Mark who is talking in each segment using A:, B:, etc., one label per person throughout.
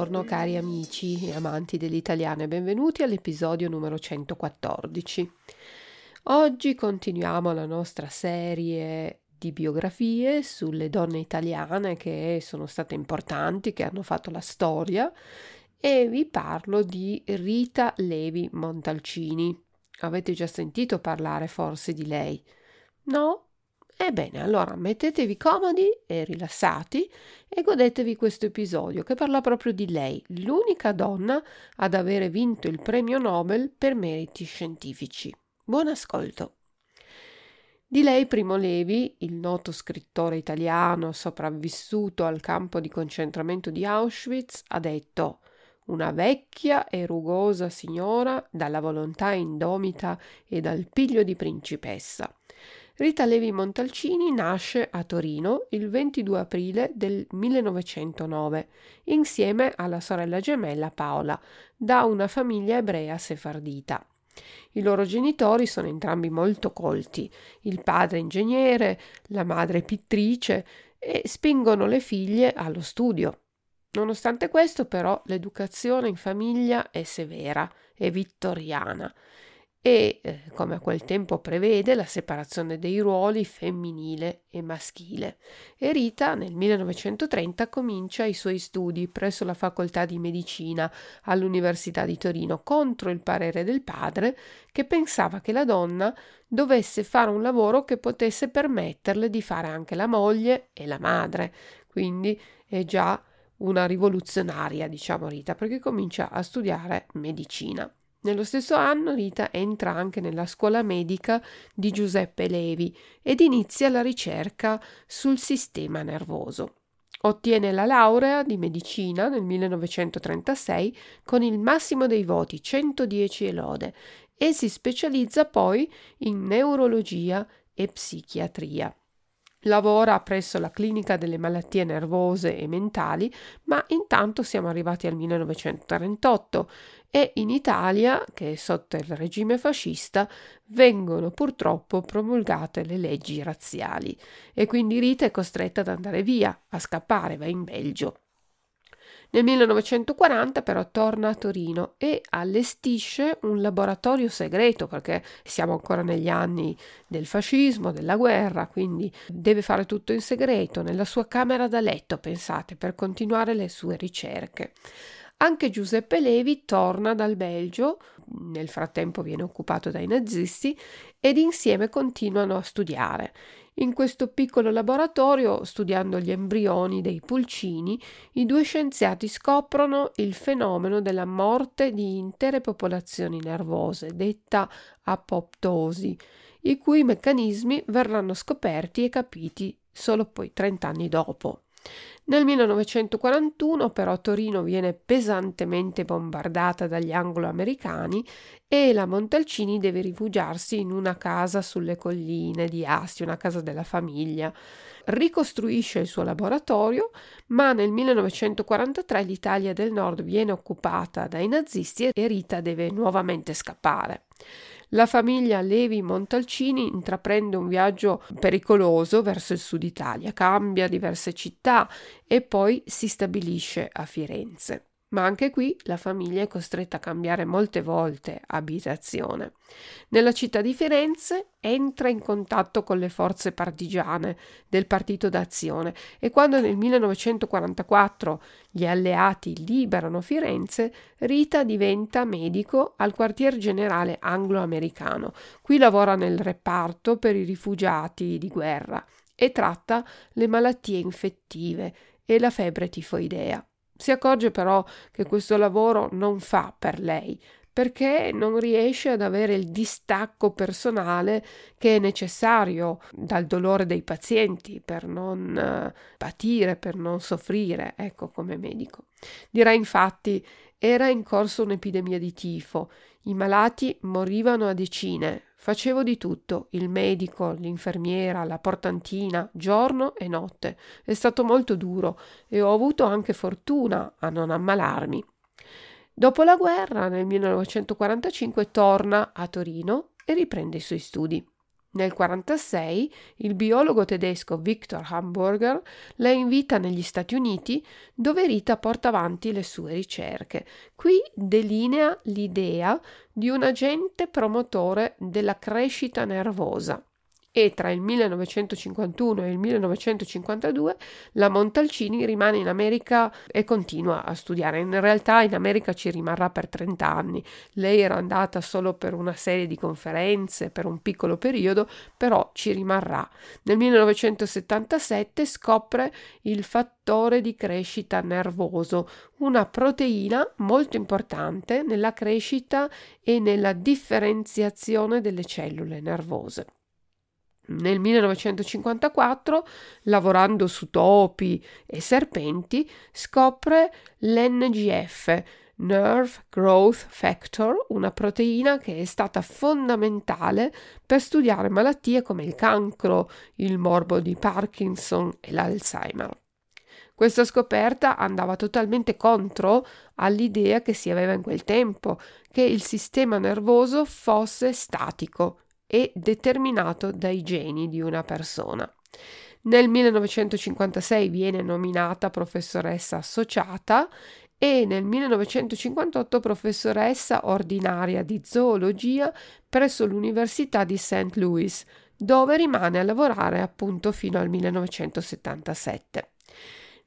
A: Buongiorno cari amici e amanti dell'italiano e benvenuti all'episodio numero 114. Oggi continuiamo la nostra serie di biografie sulle donne italiane che sono state importanti, che hanno fatto la storia e vi parlo di Rita Levi Montalcini. Avete già sentito parlare forse di lei? No? Ebbene, allora mettetevi comodi e rilassati e godetevi questo episodio che parla proprio di lei, l'unica donna ad avere vinto il premio Nobel per meriti scientifici. Buon ascolto. Di lei Primo Levi, il noto scrittore italiano sopravvissuto al campo di concentramento di Auschwitz, ha detto una vecchia e rugosa signora dalla volontà indomita e dal piglio di principessa Rita Levi Montalcini nasce a Torino il 22 aprile del 1909 insieme alla sorella gemella Paola da una famiglia ebrea sefardita. I loro genitori sono entrambi molto colti, il padre ingegnere, la madre pittrice e spingono le figlie allo studio. Nonostante questo, però, l'educazione in famiglia è severa e vittoriana e, eh, come a quel tempo prevede, la separazione dei ruoli femminile e maschile. E Rita nel 1930 comincia i suoi studi presso la facoltà di medicina all'Università di Torino contro il parere del padre che pensava che la donna dovesse fare un lavoro che potesse permetterle di fare anche la moglie e la madre. Quindi è già una rivoluzionaria, diciamo Rita, perché comincia a studiare medicina. Nello stesso anno Rita entra anche nella scuola medica di Giuseppe Levi ed inizia la ricerca sul sistema nervoso. Ottiene la laurea di medicina nel 1936 con il massimo dei voti 110 e lode e si specializza poi in neurologia e psichiatria. Lavora presso la clinica delle malattie nervose e mentali, ma intanto siamo arrivati al 1938 e in Italia, che è sotto il regime fascista, vengono purtroppo promulgate le leggi razziali e quindi Rita è costretta ad andare via, a scappare, va in Belgio. Nel 1940 però torna a Torino e allestisce un laboratorio segreto perché siamo ancora negli anni del fascismo, della guerra, quindi deve fare tutto in segreto nella sua camera da letto, pensate, per continuare le sue ricerche. Anche Giuseppe Levi torna dal Belgio, nel frattempo viene occupato dai nazisti, ed insieme continuano a studiare. In questo piccolo laboratorio, studiando gli embrioni dei pulcini, i due scienziati scoprono il fenomeno della morte di intere popolazioni nervose, detta apoptosi, i cui meccanismi verranno scoperti e capiti solo poi 30 anni dopo. Nel 1941 però Torino viene pesantemente bombardata dagli anglo-americani e la Montalcini deve rifugiarsi in una casa sulle colline di Asti, una casa della famiglia. Ricostruisce il suo laboratorio, ma nel 1943 l'Italia del Nord viene occupata dai nazisti e Rita deve nuovamente scappare. La famiglia Levi Montalcini intraprende un viaggio pericoloso verso il sud Italia, cambia diverse città e poi si stabilisce a Firenze ma anche qui la famiglia è costretta a cambiare molte volte abitazione. Nella città di Firenze entra in contatto con le forze partigiane del Partito d'Azione e quando nel 1944 gli alleati liberano Firenze, Rita diventa medico al quartier generale anglo-americano. Qui lavora nel reparto per i rifugiati di guerra e tratta le malattie infettive e la febbre tifoidea. Si accorge però che questo lavoro non fa per lei, perché non riesce ad avere il distacco personale che è necessario dal dolore dei pazienti per non uh, patire, per non soffrire, ecco come medico. Dirà infatti era in corso un'epidemia di tifo, i malati morivano a decine, Facevo di tutto, il medico, l'infermiera, la portantina, giorno e notte. È stato molto duro e ho avuto anche fortuna a non ammalarmi. Dopo la guerra, nel 1945, torna a Torino e riprende i suoi studi. Nel 1946 il biologo tedesco Victor Hamburger la invita negli Stati Uniti dove Rita porta avanti le sue ricerche. Qui delinea l'idea di un agente promotore della crescita nervosa e tra il 1951 e il 1952 la Montalcini rimane in America e continua a studiare. In realtà in America ci rimarrà per 30 anni. Lei era andata solo per una serie di conferenze, per un piccolo periodo, però ci rimarrà. Nel 1977 scopre il fattore di crescita nervoso, una proteina molto importante nella crescita e nella differenziazione delle cellule nervose. Nel 1954, lavorando su topi e serpenti, scopre l'NGF, Nerve Growth Factor, una proteina che è stata fondamentale per studiare malattie come il cancro, il morbo di Parkinson e l'Alzheimer. Questa scoperta andava totalmente contro all'idea che si aveva in quel tempo, che il sistema nervoso fosse statico e determinato dai geni di una persona. Nel 1956 viene nominata professoressa associata e nel 1958 professoressa ordinaria di zoologia presso l'Università di St. Louis, dove rimane a lavorare appunto fino al 1977.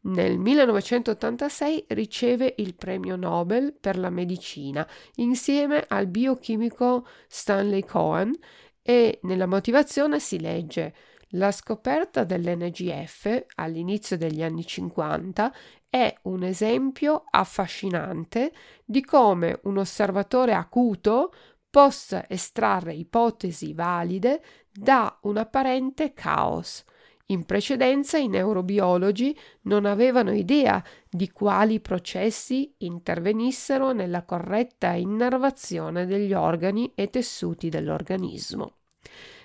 A: Nel 1986 riceve il premio Nobel per la medicina insieme al biochimico Stanley Cohen e nella motivazione si legge la scoperta dell'NGF all'inizio degli anni 50 è un esempio affascinante di come un osservatore acuto possa estrarre ipotesi valide da un apparente caos. In precedenza i neurobiologi non avevano idea di quali processi intervenissero nella corretta innervazione degli organi e tessuti dell'organismo.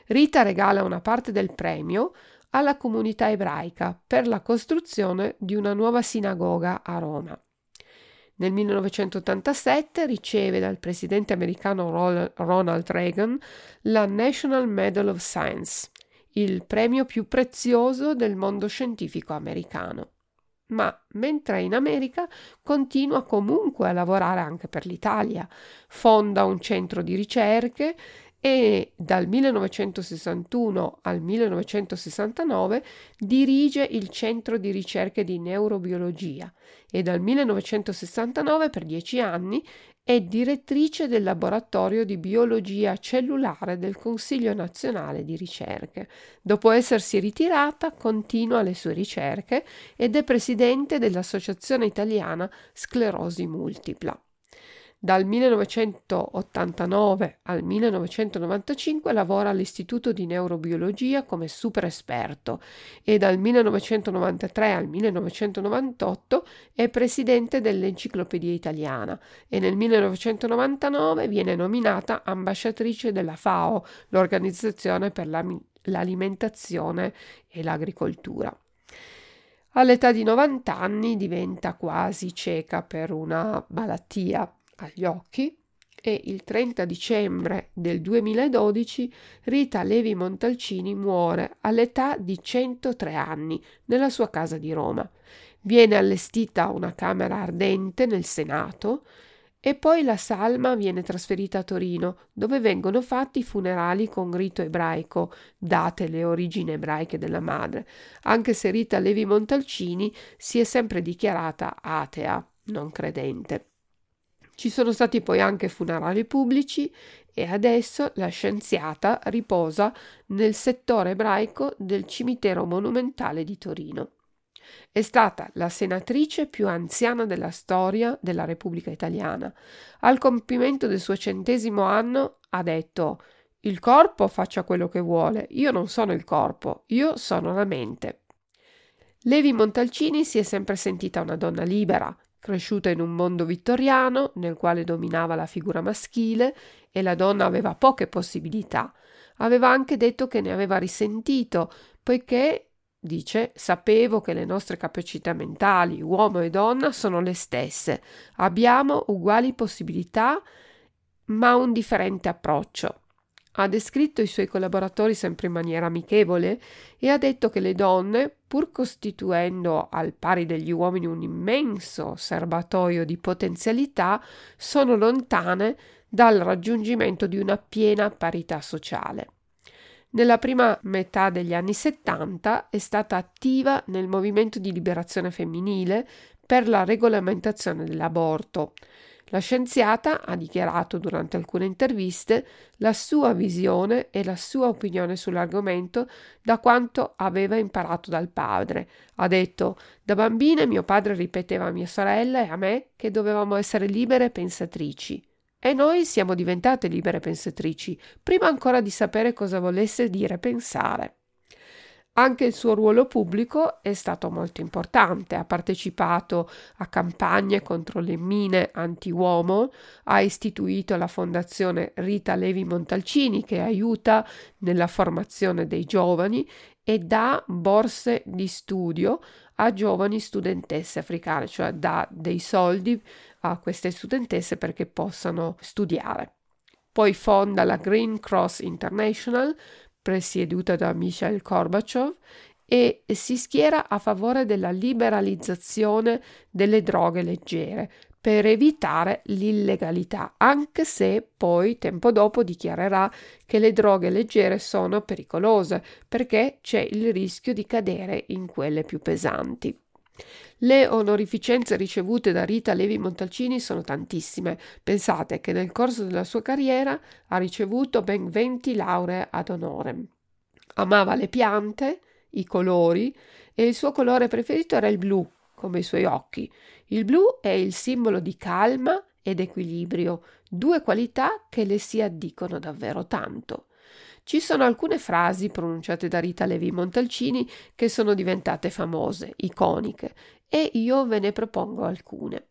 A: Rita regala una parte del premio alla comunità ebraica per la costruzione di una nuova sinagoga a Roma. Nel 1987 riceve dal presidente americano Ronald Reagan la National Medal of Science il premio più prezioso del mondo scientifico americano. Ma mentre è in America continua comunque a lavorare anche per l'Italia, fonda un centro di ricerche e dal 1961 al 1969 dirige il Centro di ricerche di neurobiologia e dal 1969 per dieci anni è direttrice del laboratorio di biologia cellulare del Consiglio nazionale di ricerche. Dopo essersi ritirata, continua le sue ricerche ed è presidente dell'Associazione Italiana Sclerosi Multipla. Dal 1989 al 1995 lavora all'Istituto di Neurobiologia come super esperto e dal 1993 al 1998 è presidente dell'Enciclopedia Italiana e nel 1999 viene nominata ambasciatrice della FAO, l'Organizzazione per l'Alimentazione e l'Agricoltura. All'età di 90 anni diventa quasi cieca per una malattia agli occhi e il 30 dicembre del 2012 Rita Levi Montalcini muore all'età di 103 anni nella sua casa di Roma. Viene allestita una camera ardente nel Senato e poi la salma viene trasferita a Torino, dove vengono fatti i funerali con rito ebraico, date le origini ebraiche della madre, anche se Rita Levi Montalcini si è sempre dichiarata atea, non credente. Ci sono stati poi anche funerali pubblici e adesso la scienziata riposa nel settore ebraico del cimitero monumentale di Torino. È stata la senatrice più anziana della storia della Repubblica Italiana. Al compimento del suo centesimo anno ha detto il corpo faccia quello che vuole, io non sono il corpo, io sono la mente. Levi Montalcini si è sempre sentita una donna libera, Cresciuta in un mondo vittoriano nel quale dominava la figura maschile e la donna aveva poche possibilità, aveva anche detto che ne aveva risentito, poiché, dice, sapevo che le nostre capacità mentali, uomo e donna, sono le stesse, abbiamo uguali possibilità, ma un differente approccio. Ha descritto i suoi collaboratori sempre in maniera amichevole e ha detto che le donne, pur costituendo al pari degli uomini un immenso serbatoio di potenzialità, sono lontane dal raggiungimento di una piena parità sociale. Nella prima metà degli anni 70 è stata attiva nel movimento di liberazione femminile per la regolamentazione dell'aborto. La scienziata ha dichiarato durante alcune interviste la sua visione e la sua opinione sull'argomento da quanto aveva imparato dal padre. Ha detto: Da bambina mio padre ripeteva a mia sorella e a me che dovevamo essere libere pensatrici. E noi siamo diventate libere pensatrici, prima ancora di sapere cosa volesse dire pensare. Anche il suo ruolo pubblico è stato molto importante, ha partecipato a campagne contro le mine anti-uomo, ha istituito la fondazione Rita Levi Montalcini che aiuta nella formazione dei giovani e dà borse di studio a giovani studentesse africane, cioè dà dei soldi a queste studentesse perché possano studiare. Poi fonda la Green Cross International, presieduta da Michael Gorbachev, e si schiera a favore della liberalizzazione delle droghe leggere per evitare l'illegalità, anche se poi tempo dopo dichiarerà che le droghe leggere sono pericolose perché c'è il rischio di cadere in quelle più pesanti. Le onorificenze ricevute da Rita Levi Montalcini sono tantissime. Pensate che nel corso della sua carriera ha ricevuto ben 20 lauree ad honorem. Amava le piante, i colori e il suo colore preferito era il blu, come i suoi occhi. Il blu è il simbolo di calma ed equilibrio, due qualità che le si addicono davvero tanto. Ci sono alcune frasi pronunciate da Rita Levi Montalcini che sono diventate famose, iconiche, e io ve ne propongo alcune.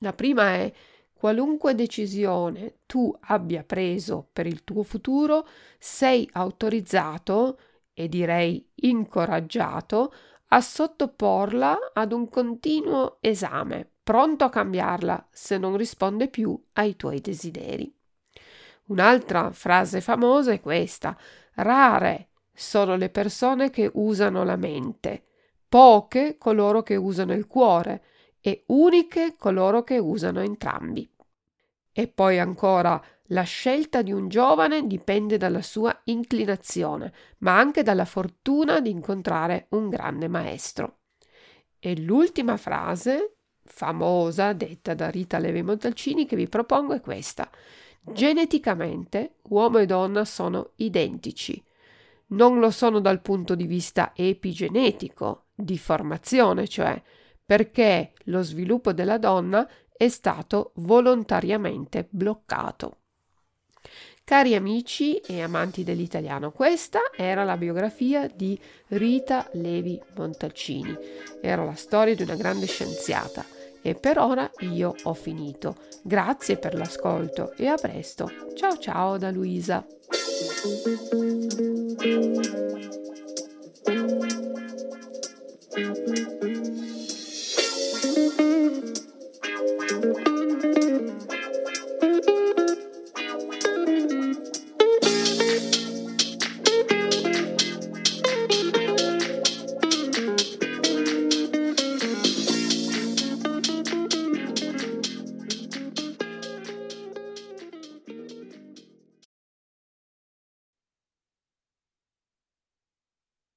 A: La prima è qualunque decisione tu abbia preso per il tuo futuro, sei autorizzato e direi incoraggiato a sottoporla ad un continuo esame, pronto a cambiarla se non risponde più ai tuoi desideri. Un'altra frase famosa è questa: rare sono le persone che usano la mente, poche coloro che usano il cuore e uniche coloro che usano entrambi. E poi ancora la scelta di un giovane dipende dalla sua inclinazione, ma anche dalla fortuna di incontrare un grande maestro. E l'ultima frase, famosa, detta da Rita Levi Montalcini, che vi propongo è questa. Geneticamente uomo e donna sono identici. Non lo sono dal punto di vista epigenetico, di formazione, cioè perché lo sviluppo della donna è stato volontariamente bloccato. Cari amici e amanti dell'italiano, questa era la biografia di Rita Levi Montalcini. Era la storia di una grande scienziata e per ora io ho finito. Grazie per l'ascolto e a presto. Ciao ciao da Luisa.